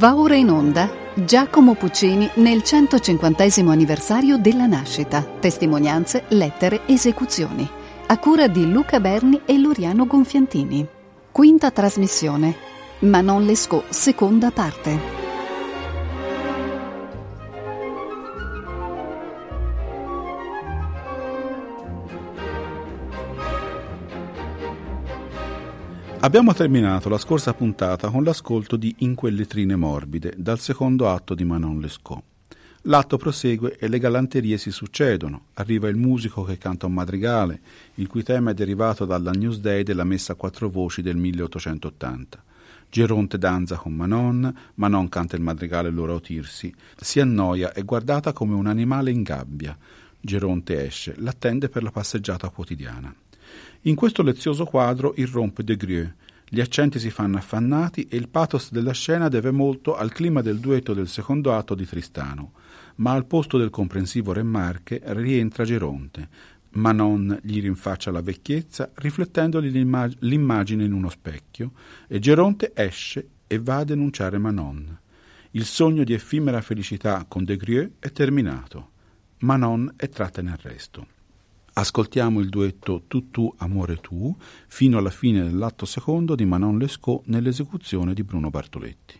Va ora in onda Giacomo Puccini nel 150 anniversario della nascita. Testimonianze, lettere, esecuzioni. A cura di Luca Berni e Loriano Gonfiantini. Quinta trasmissione. Manon Lescaut, seconda parte. Abbiamo terminato la scorsa puntata con l'ascolto di In quelle trine morbide, dal secondo atto di Manon Lescaut. L'atto prosegue e le galanterie si succedono. Arriva il musico che canta un madrigale, il cui tema è derivato dalla Newsday della messa a quattro voci del 1880. Geronte danza con Manon, Manon canta il madrigale loro Tirsi, si annoia e guardata come un animale in gabbia. Geronte esce, l'attende per la passeggiata quotidiana. In questo lezioso quadro irrompe De Grieux. Gli accenti si fanno affannati e il pathos della scena deve molto al clima del duetto del secondo atto di Tristano. Ma al posto del comprensivo Re Marche rientra Geronte. Manon gli rinfaccia la vecchiezza, riflettendogli l'immag- l'immagine in uno specchio, e Geronte esce e va a denunciare Manon. Il sogno di effimera felicità con De Grieux è terminato. Manon è tratta in arresto. Ascoltiamo il duetto Tu tu amore tu fino alla fine dell'atto secondo di Manon Lescaut nell'esecuzione di Bruno Bartoletti.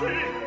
对。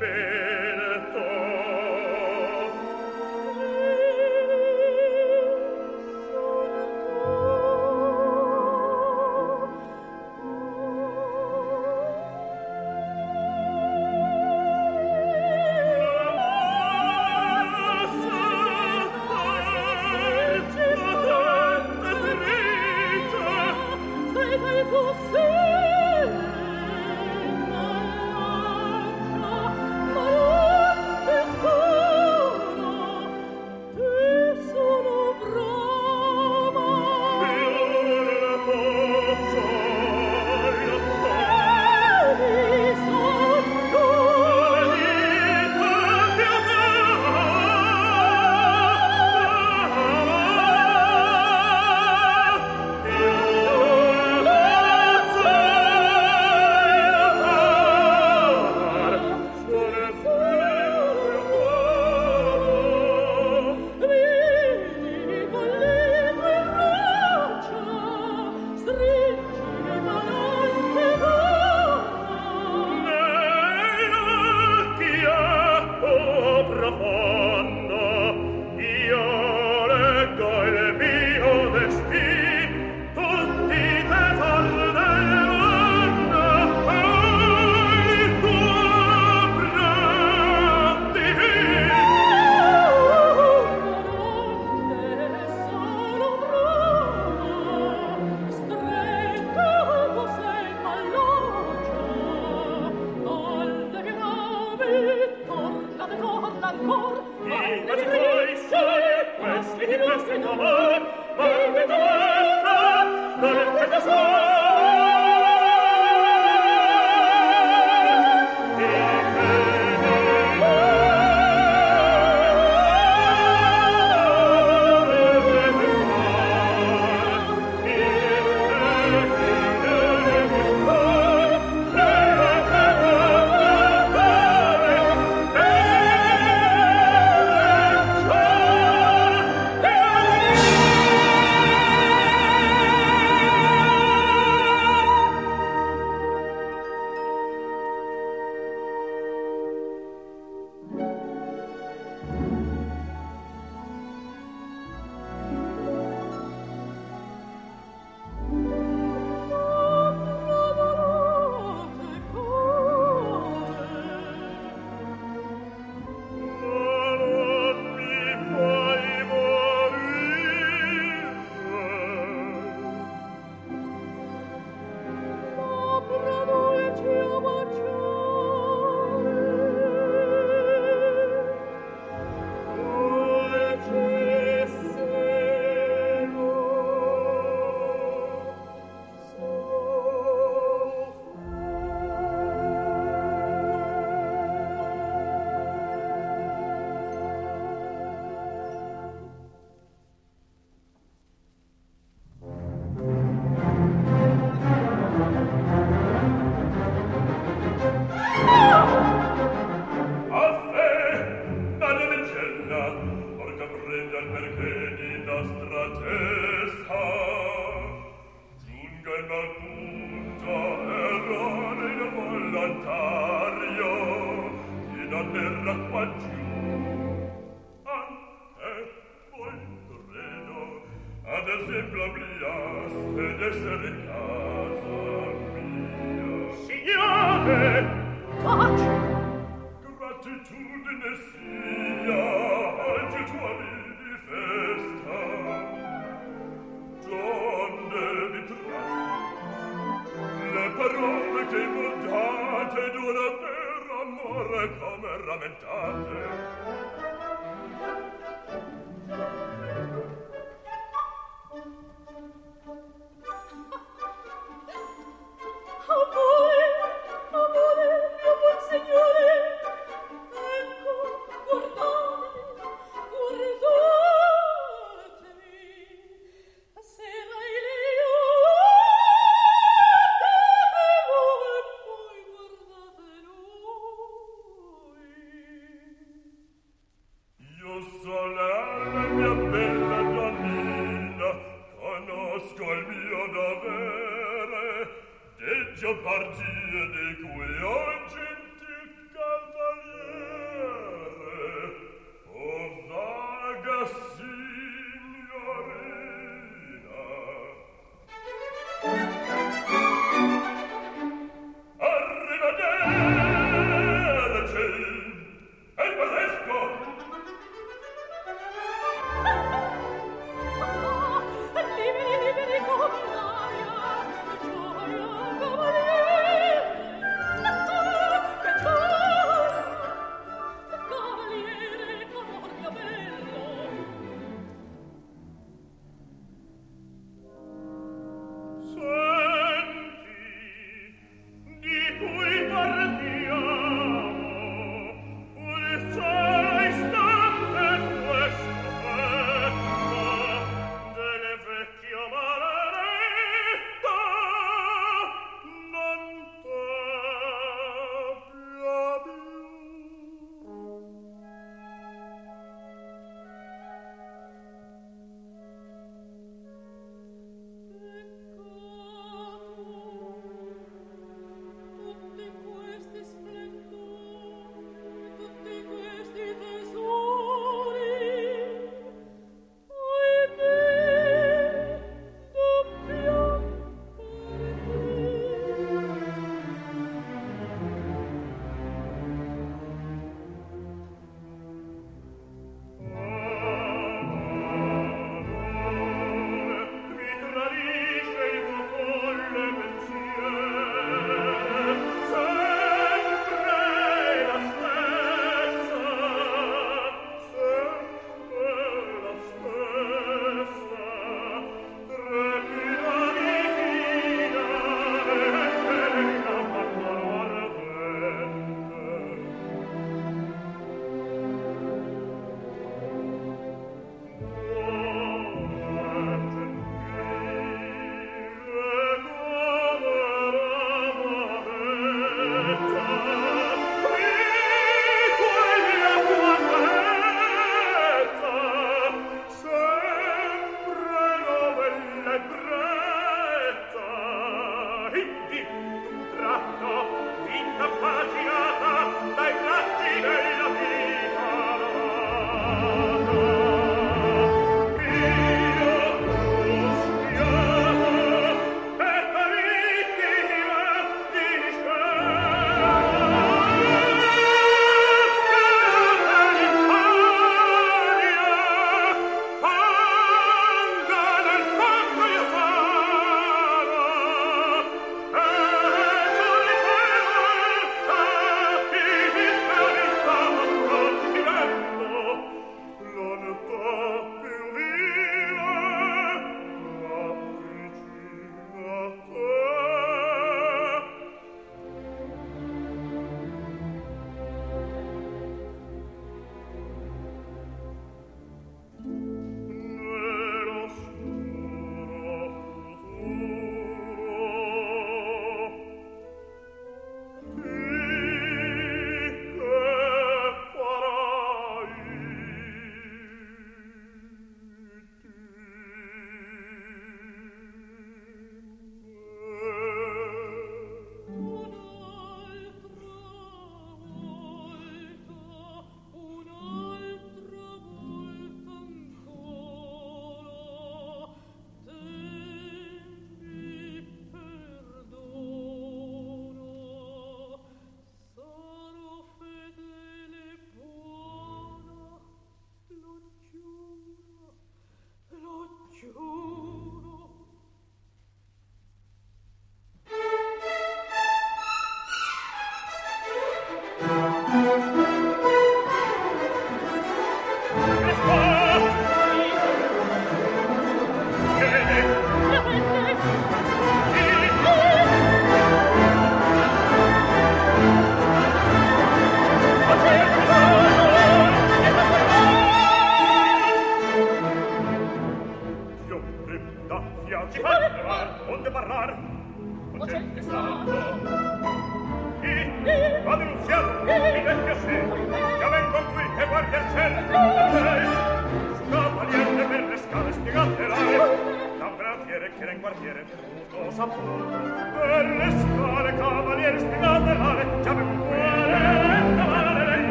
me. come rammentate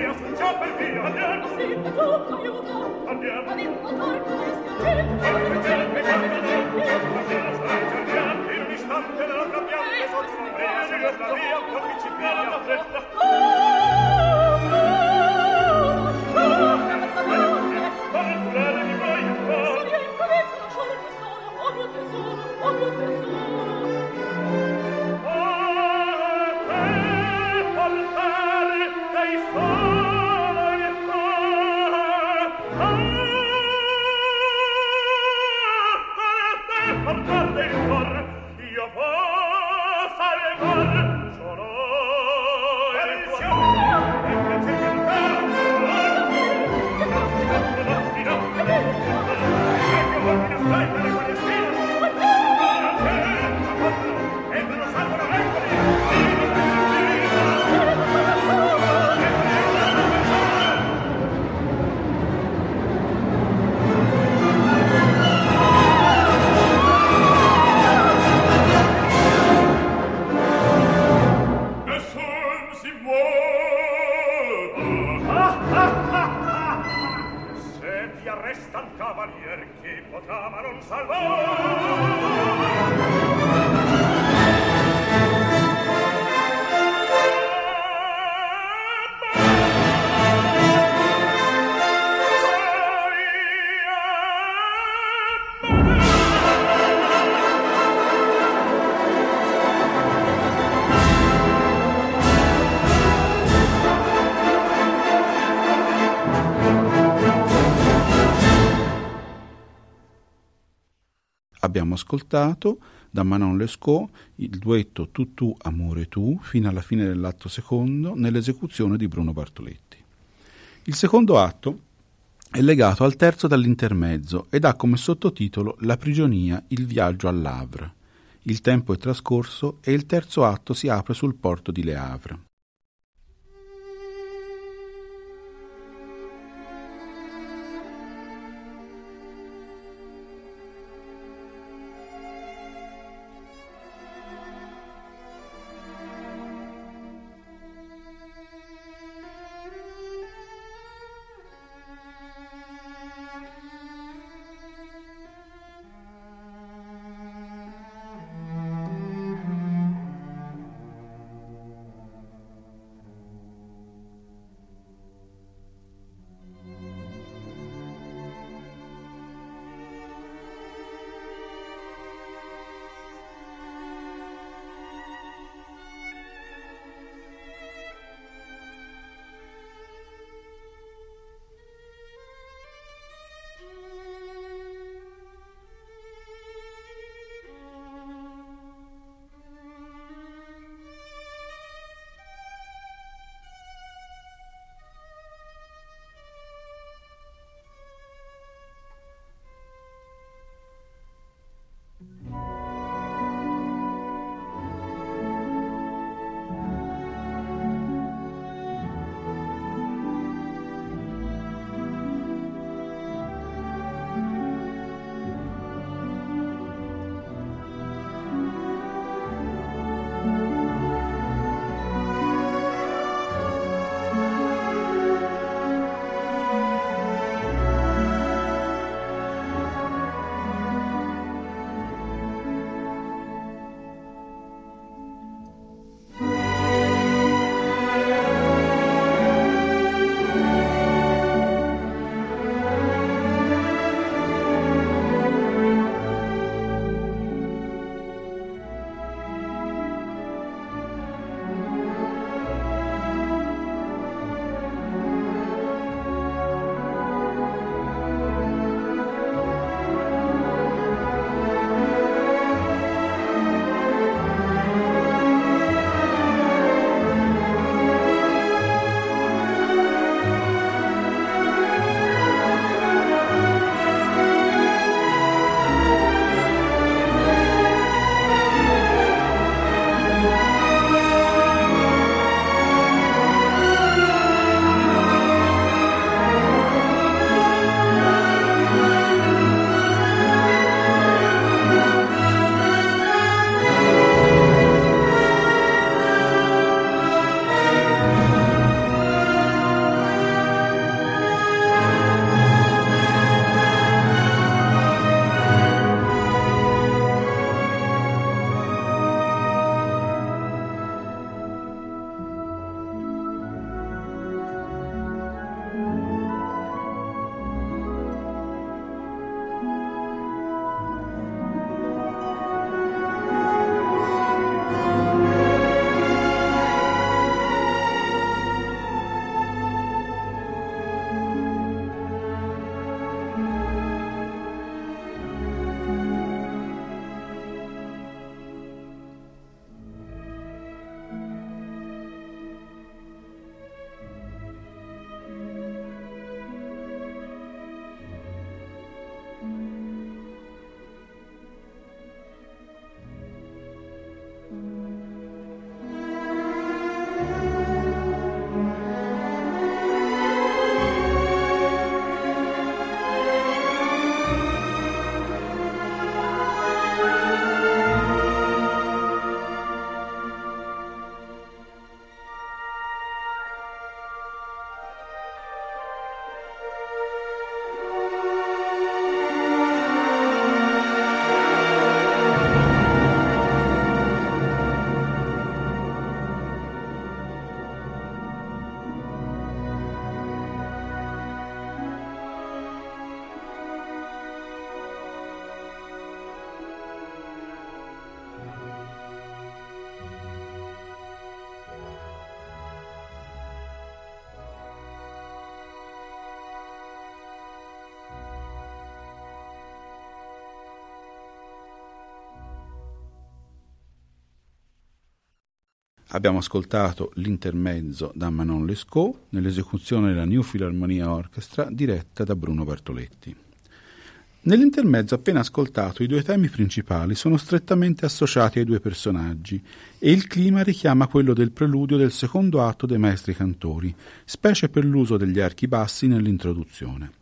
via, scappa via, andiamo! Sì, tu aiuto! Andiamo! Andiamo, torno, resti a gente! Andiamo, gente, andiamo, gente! Andiamo, stai cercando, in un istante della propria vita, sono via, nella via, proprio ci via, la fretta! Oh! Abbiamo ascoltato da Manon Lescaut il duetto Tu tu amore tu fino alla fine dell'atto secondo nell'esecuzione di Bruno Bartoletti. Il secondo atto è legato al terzo dall'intermezzo ed ha come sottotitolo La prigionia, il viaggio all'Havre. Il tempo è trascorso e il terzo atto si apre sul porto di Le Havre. Abbiamo ascoltato l'intermezzo da Manon Lescaut nell'esecuzione della New Philharmonia Orchestra diretta da Bruno Bartoletti. Nell'intermezzo appena ascoltato i due temi principali sono strettamente associati ai due personaggi e il clima richiama quello del preludio del secondo atto dei maestri cantori, specie per l'uso degli archi bassi nell'introduzione.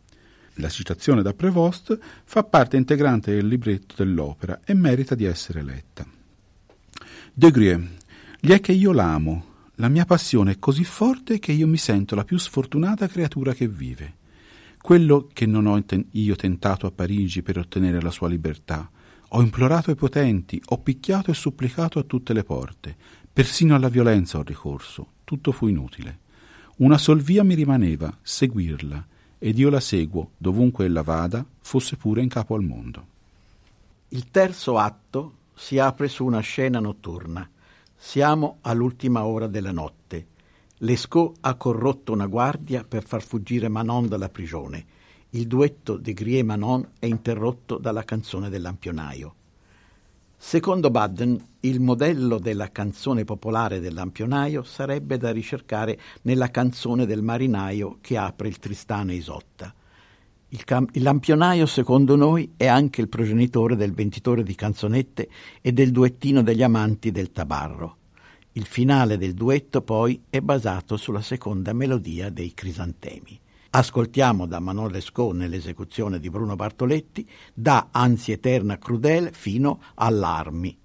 La citazione da Prevost fa parte integrante del libretto dell'opera e merita di essere letta. De Grie gli è che io l'amo. La mia passione è così forte che io mi sento la più sfortunata creatura che vive. Quello che non ho io tentato a Parigi per ottenere la sua libertà. Ho implorato ai potenti, ho picchiato e supplicato a tutte le porte. Persino alla violenza ho ricorso. Tutto fu inutile. Una sol via mi rimaneva, seguirla, ed io la seguo, dovunque ella vada, fosse pure in capo al mondo. Il terzo atto si apre su una scena notturna siamo all'ultima ora della notte. Lescaut ha corrotto una guardia per far fuggire Manon dalla prigione. Il duetto di Grie Manon è interrotto dalla canzone del lampionaio. Secondo Baden, il modello della canzone popolare del lampionaio sarebbe da ricercare nella canzone del marinaio che apre il Tristano Isotta. Il, cam- il, lampionaio, secondo noi, è anche il progenitore del venditore di canzonette e del duettino degli amanti del tabarro. Il finale del duetto, poi, è basato sulla seconda melodia dei Crisantemi. Ascoltiamo da Manon Lescaut nell'esecuzione di Bruno Bartoletti, da Anzi Eterna Crudele fino all'Armi.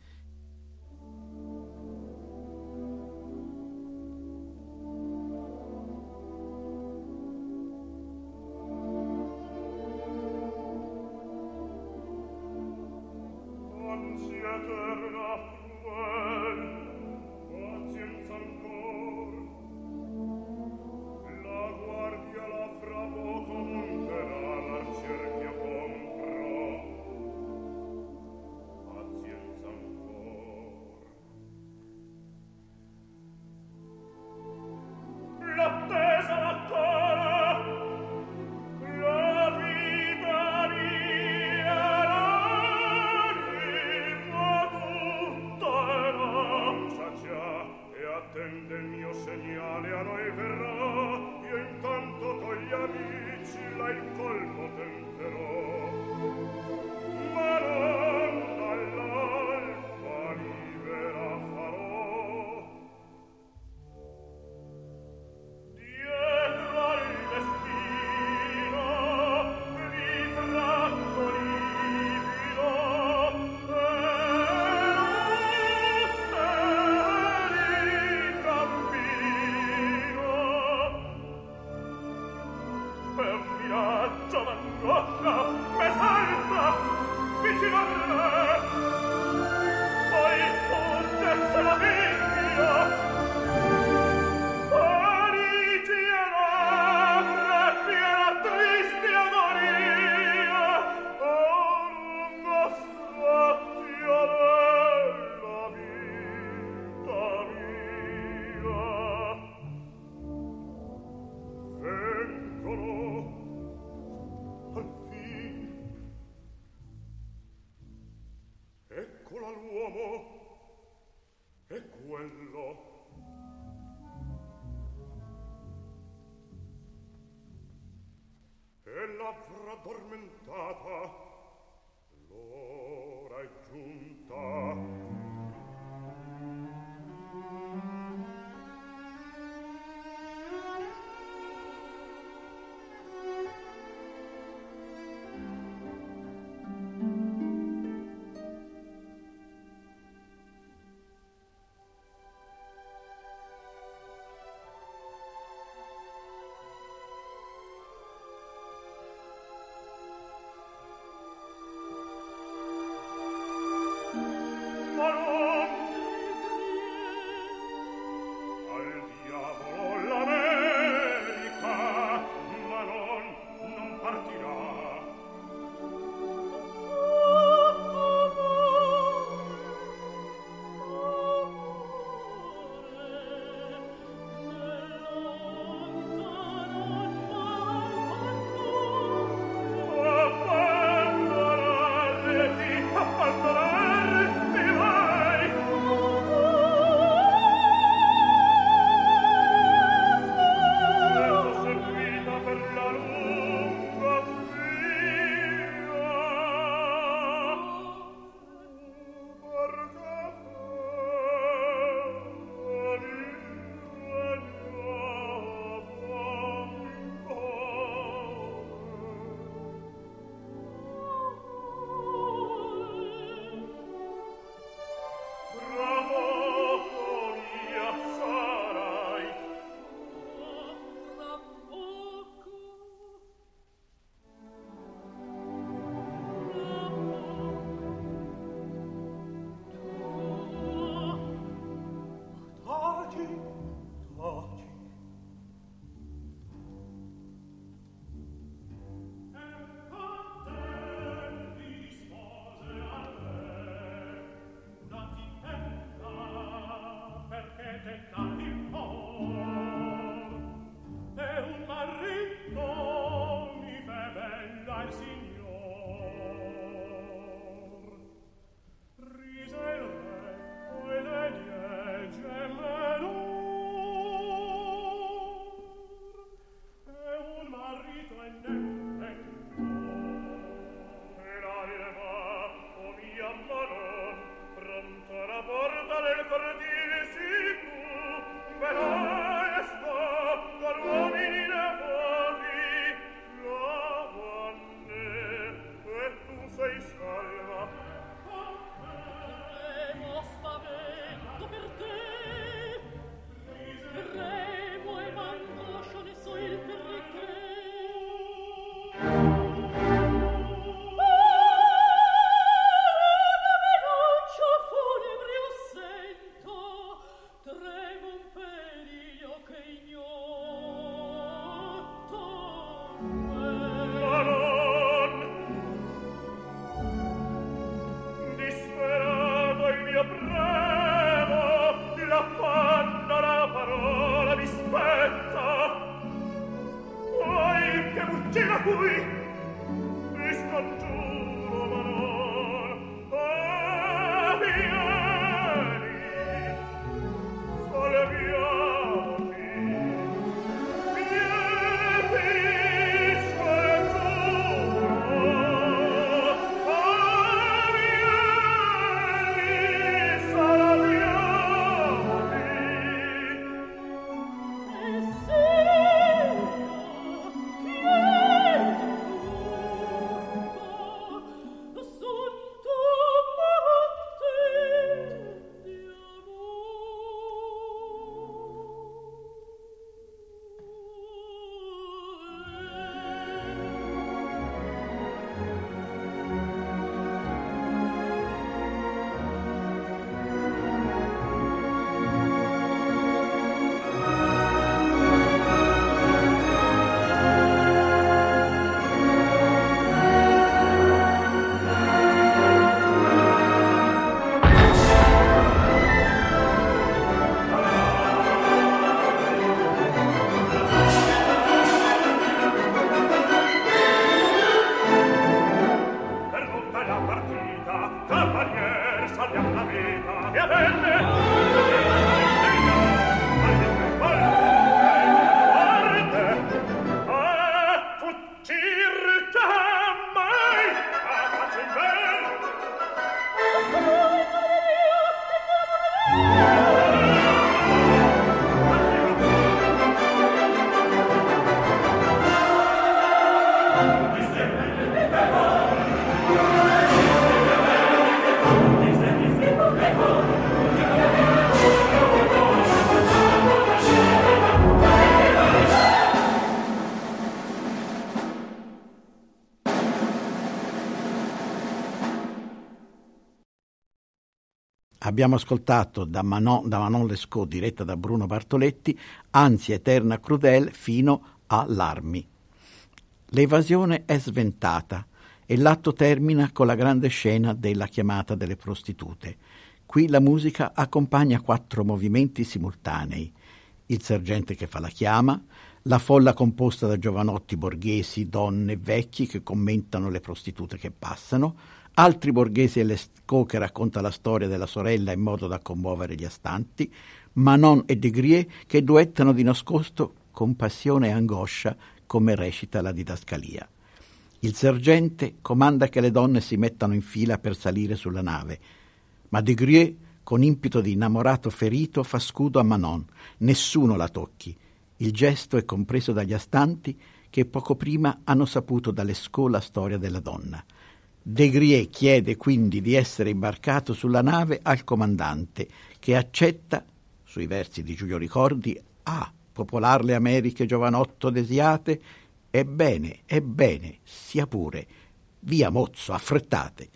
Abbiamo ascoltato da Manon, da Manon Lescaut, diretta da Bruno Bartoletti, Ansia eterna crudel fino a L'Armi. L'evasione è sventata e l'atto termina con la grande scena della chiamata delle prostitute. Qui la musica accompagna quattro movimenti simultanei. Il sergente che fa la chiama, la folla composta da giovanotti borghesi, donne e vecchi che commentano le prostitute che passano, altri borghesi e Lescaut che racconta la storia della sorella in modo da commuovere gli astanti, Manon e De Grie che duettano di nascosto con passione e angoscia come recita la didascalia. Il sergente comanda che le donne si mettano in fila per salire sulla nave, ma De Grie, con impeto di innamorato ferito, fa scudo a Manon. Nessuno la tocchi. Il gesto è compreso dagli astanti che poco prima hanno saputo dall'Esco la storia della donna. De Grie chiede quindi di essere imbarcato sulla nave al comandante, che accetta, sui versi di Giulio Ricordi, a popolar le Americhe giovanotto desiate, ebbene, ebbene, sia pure, via mozzo, affrettate.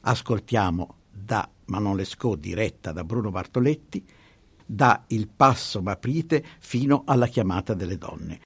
Ascoltiamo da Manon Lescaut diretta da Bruno Bartoletti, da Il passo m'aprite fino alla chiamata delle donne.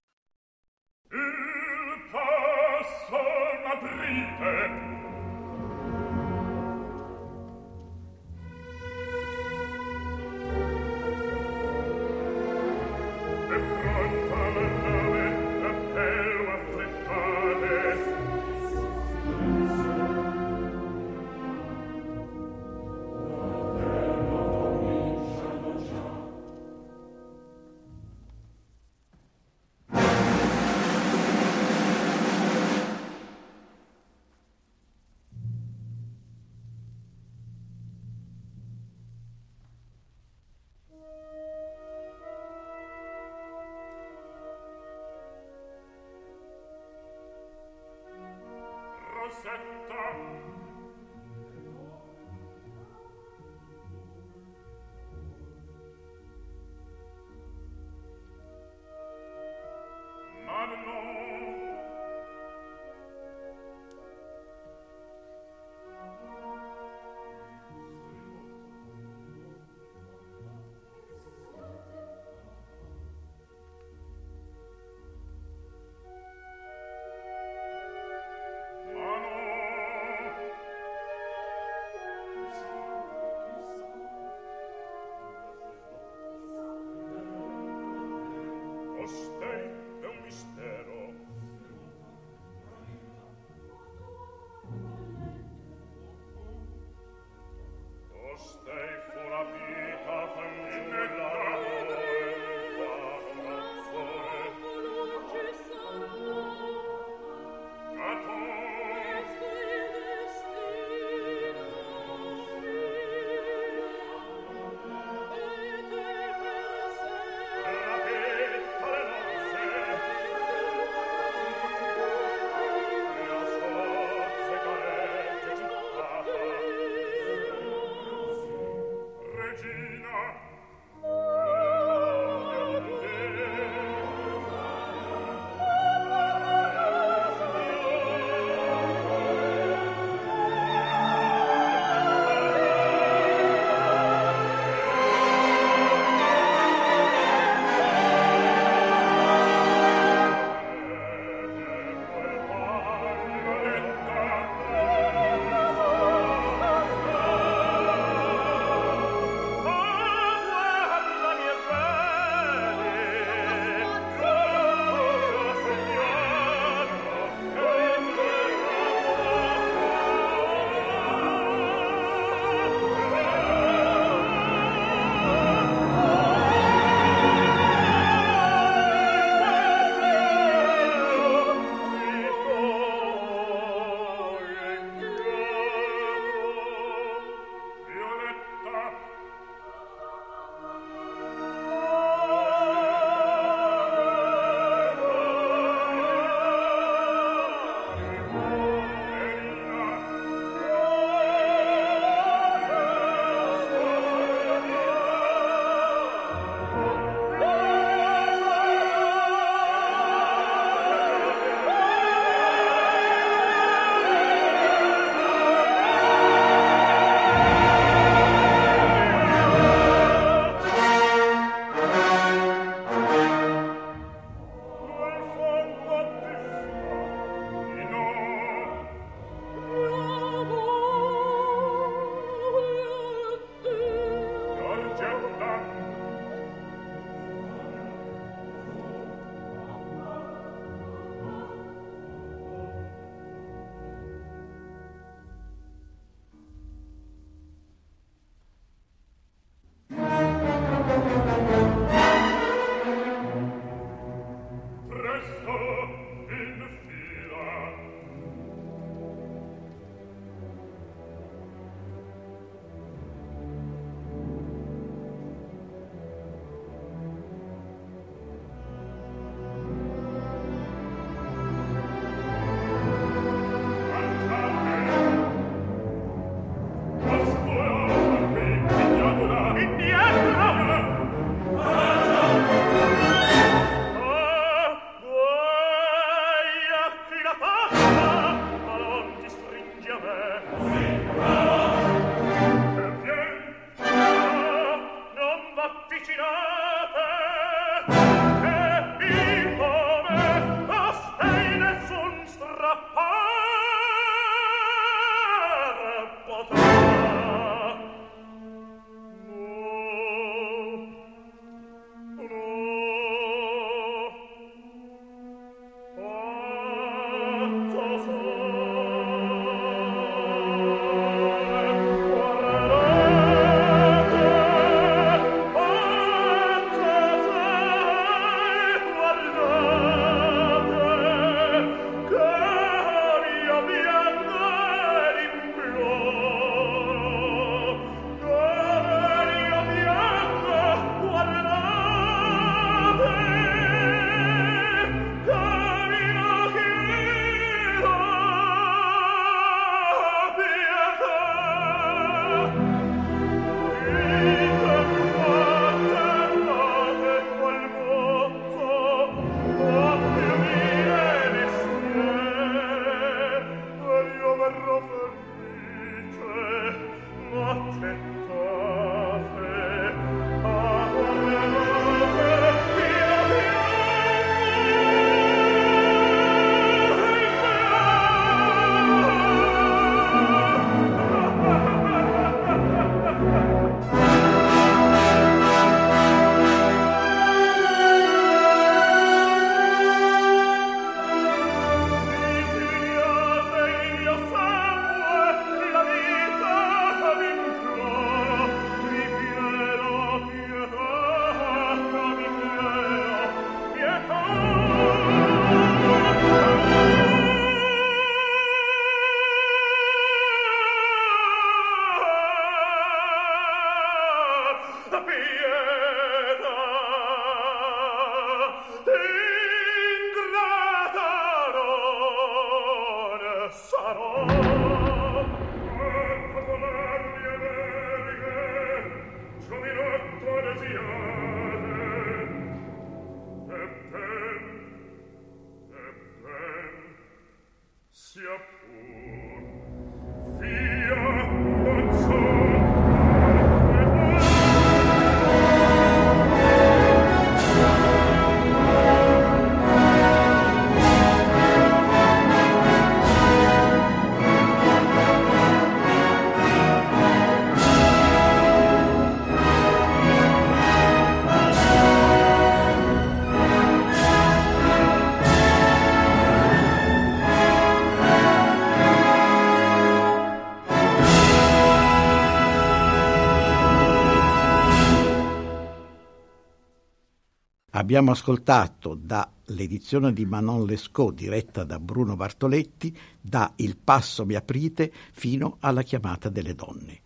Abbiamo ascoltato dall'edizione di Manon Lescaut diretta da Bruno Bartoletti, da Il passo mi aprite fino alla chiamata delle donne.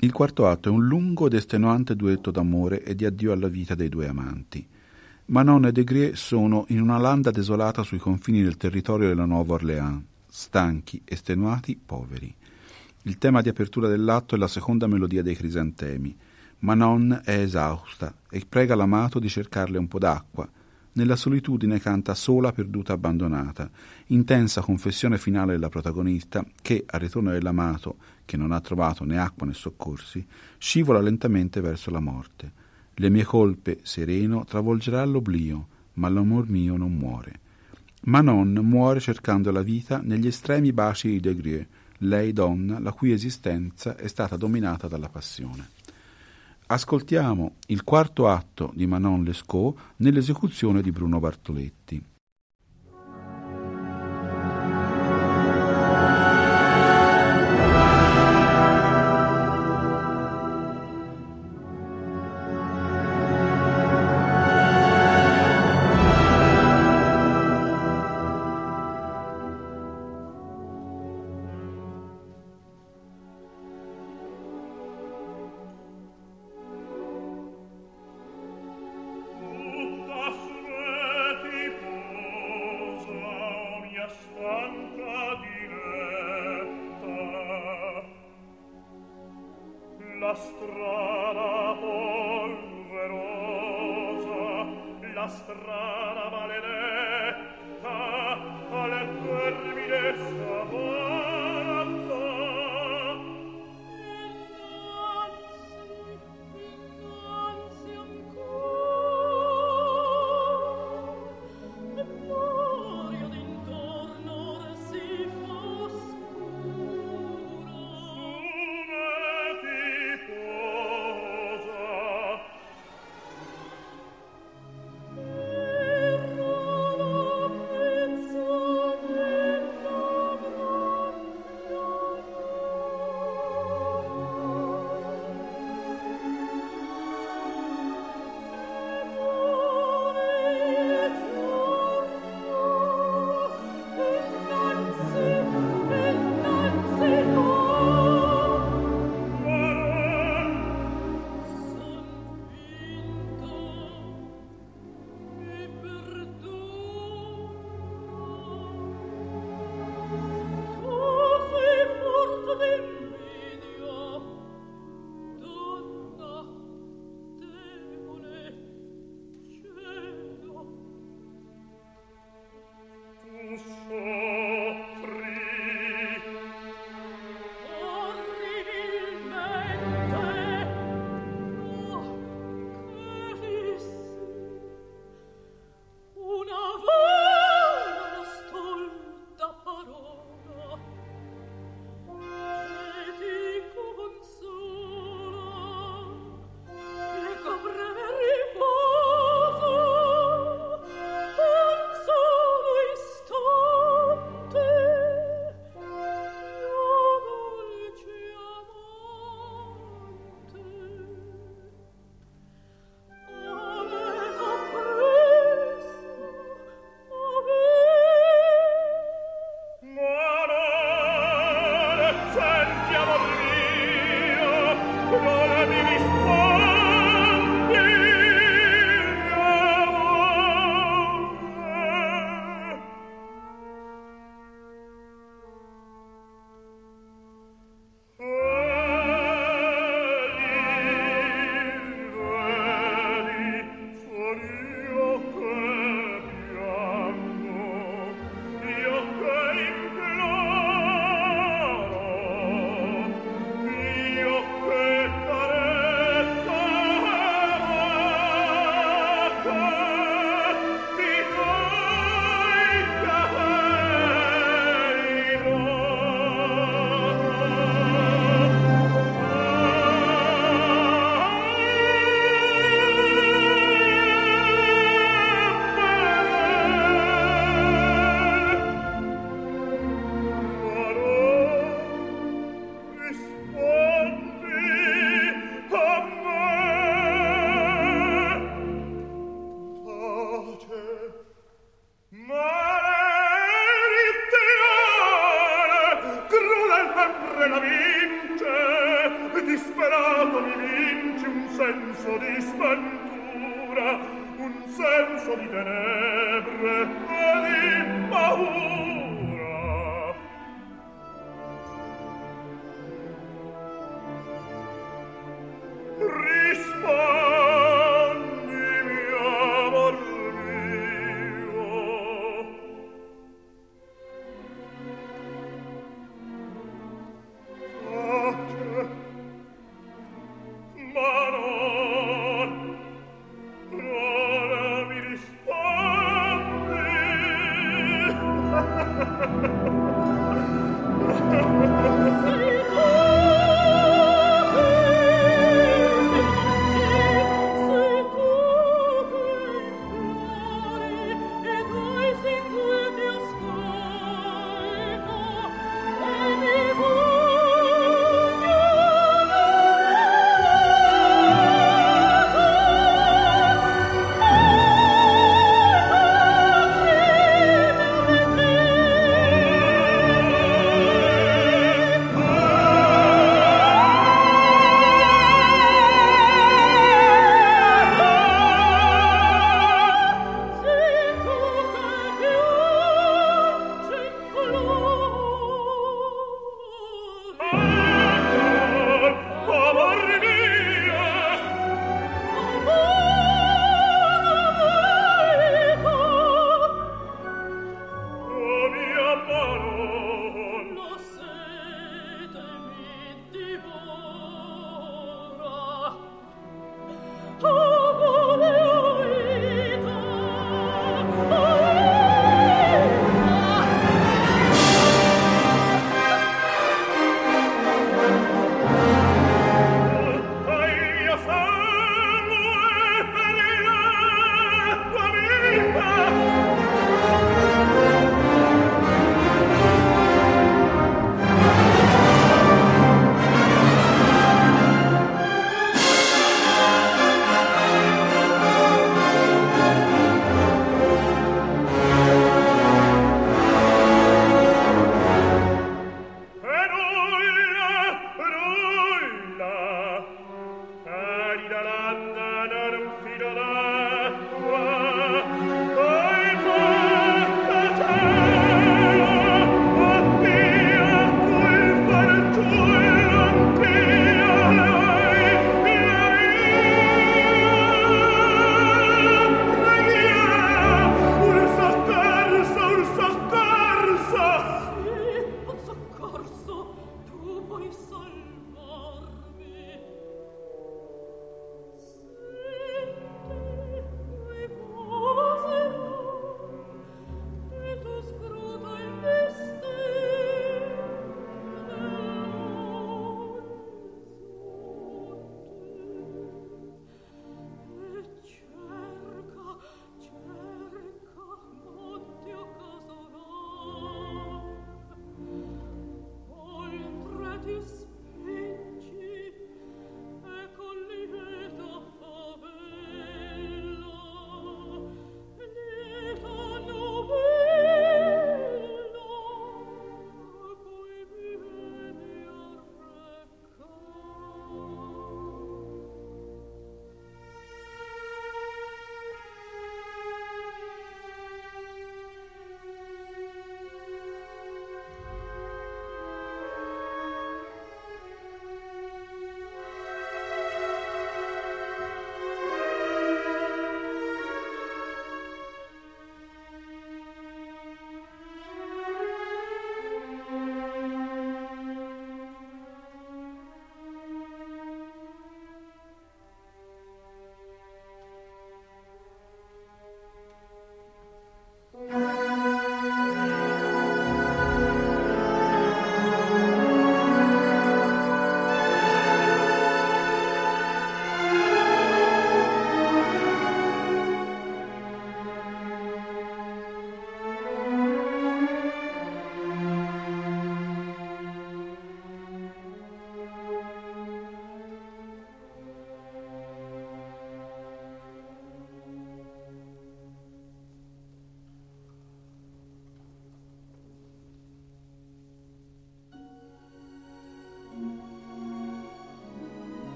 Il quarto atto è un lungo ed estenuante duetto d'amore e di addio alla vita dei due amanti. Manon e Degrier sono in una landa desolata sui confini del territorio della Nuova Orléans, stanchi, estenuati, poveri. Il tema di apertura dell'atto è la seconda melodia dei crisantemi. Manon è esausta e prega l'amato di cercarle un po' d'acqua. Nella solitudine canta sola, perduta, abbandonata, intensa confessione finale della protagonista che, al ritorno dell'amato, che non ha trovato né acqua né soccorsi, scivola lentamente verso la morte. Le mie colpe, sereno, travolgerà l'oblio, ma l'amor mio non muore. Manon muore cercando la vita negli estremi baci di Degrieux, lei donna la cui esistenza è stata dominata dalla passione. Ascoltiamo il quarto atto di Manon Lescaut nell'esecuzione di Bruno Bartoletti. la Ave Maria,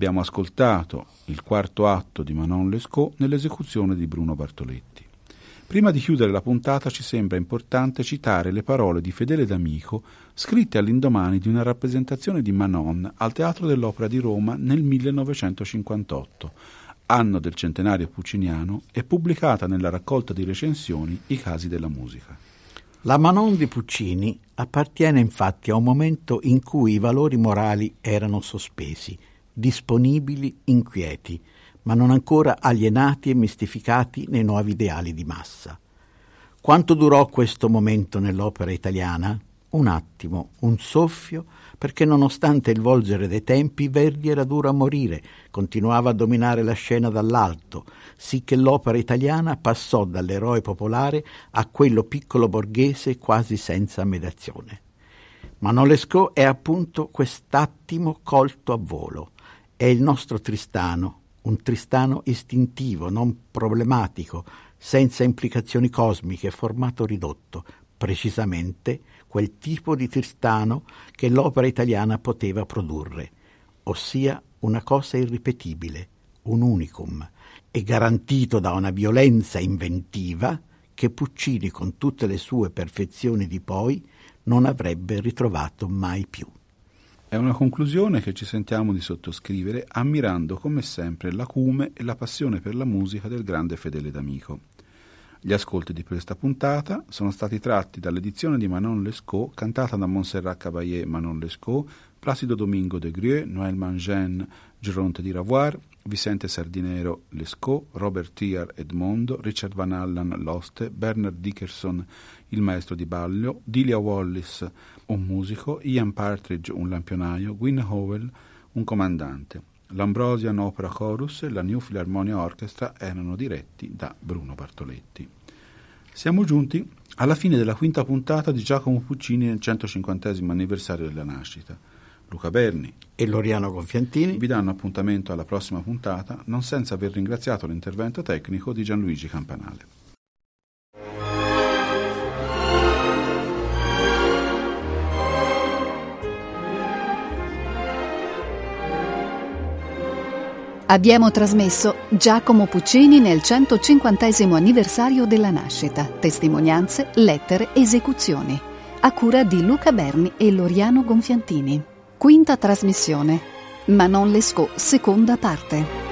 Abbiamo ascoltato il quarto atto di Manon Lescaut nell'esecuzione di Bruno Bartoletti. Prima di chiudere la puntata ci sembra importante citare le parole di Fedele D'Amico scritte all'indomani di una rappresentazione di Manon al Teatro dell'Opera di Roma nel 1958, anno del centenario pucciniano, e pubblicata nella raccolta di recensioni I casi della musica. La Manon di Puccini appartiene infatti a un momento in cui i valori morali erano sospesi, disponibili, inquieti, ma non ancora alienati e mistificati nei nuovi ideali di massa. Quanto durò questo momento nell'opera italiana? Un attimo, un soffio, perché nonostante il volgere dei tempi, Verdi era duro a morire, continuava a dominare la scena dall'alto, sì che l'opera italiana passò dall'eroe popolare a quello piccolo borghese quasi senza mediazione. Manolesco è appunto quest'attimo colto a volo. È il nostro Tristano, un Tristano istintivo, non problematico, senza implicazioni cosmiche, formato ridotto, precisamente quel tipo di Tristano che l'opera italiana poteva produrre, ossia una cosa irripetibile, un unicum, e garantito da una violenza inventiva che Puccini, con tutte le sue perfezioni di poi, non avrebbe ritrovato mai più. È una conclusione che ci sentiamo di sottoscrivere ammirando come sempre l'acume e la passione per la musica del grande Fedele D'Amico. Gli ascolti di questa puntata sono stati tratti dall'edizione di Manon Lescaut cantata da Montserrat Caballé Manon Lescaut, Placido Domingo de Grieux, Noël Mangin, Geronte di Ravoir, Vicente Sardinero Lescaut, Robert Tiar Edmondo, Richard Van Allen Loste, Bernard Dickerson il maestro di ballo, Delia Wallis un musico, Ian Partridge un lampionaio, Gwyn Howell un comandante. L'Ambrosian Opera Chorus e la New Philharmonia Orchestra erano diretti da Bruno Bartoletti. Siamo giunti alla fine della quinta puntata di Giacomo Puccini nel 150 anniversario della nascita. Luca Berni e Loriano Gonfiantini vi danno appuntamento alla prossima puntata, non senza aver ringraziato l'intervento tecnico di Gianluigi Campanale. Abbiamo trasmesso Giacomo Puccini nel 150 anniversario della nascita, testimonianze, lettere, esecuzioni, a cura di Luca Berni e Loriano Gonfiantini. Quinta trasmissione. Manon Lescaut, seconda parte.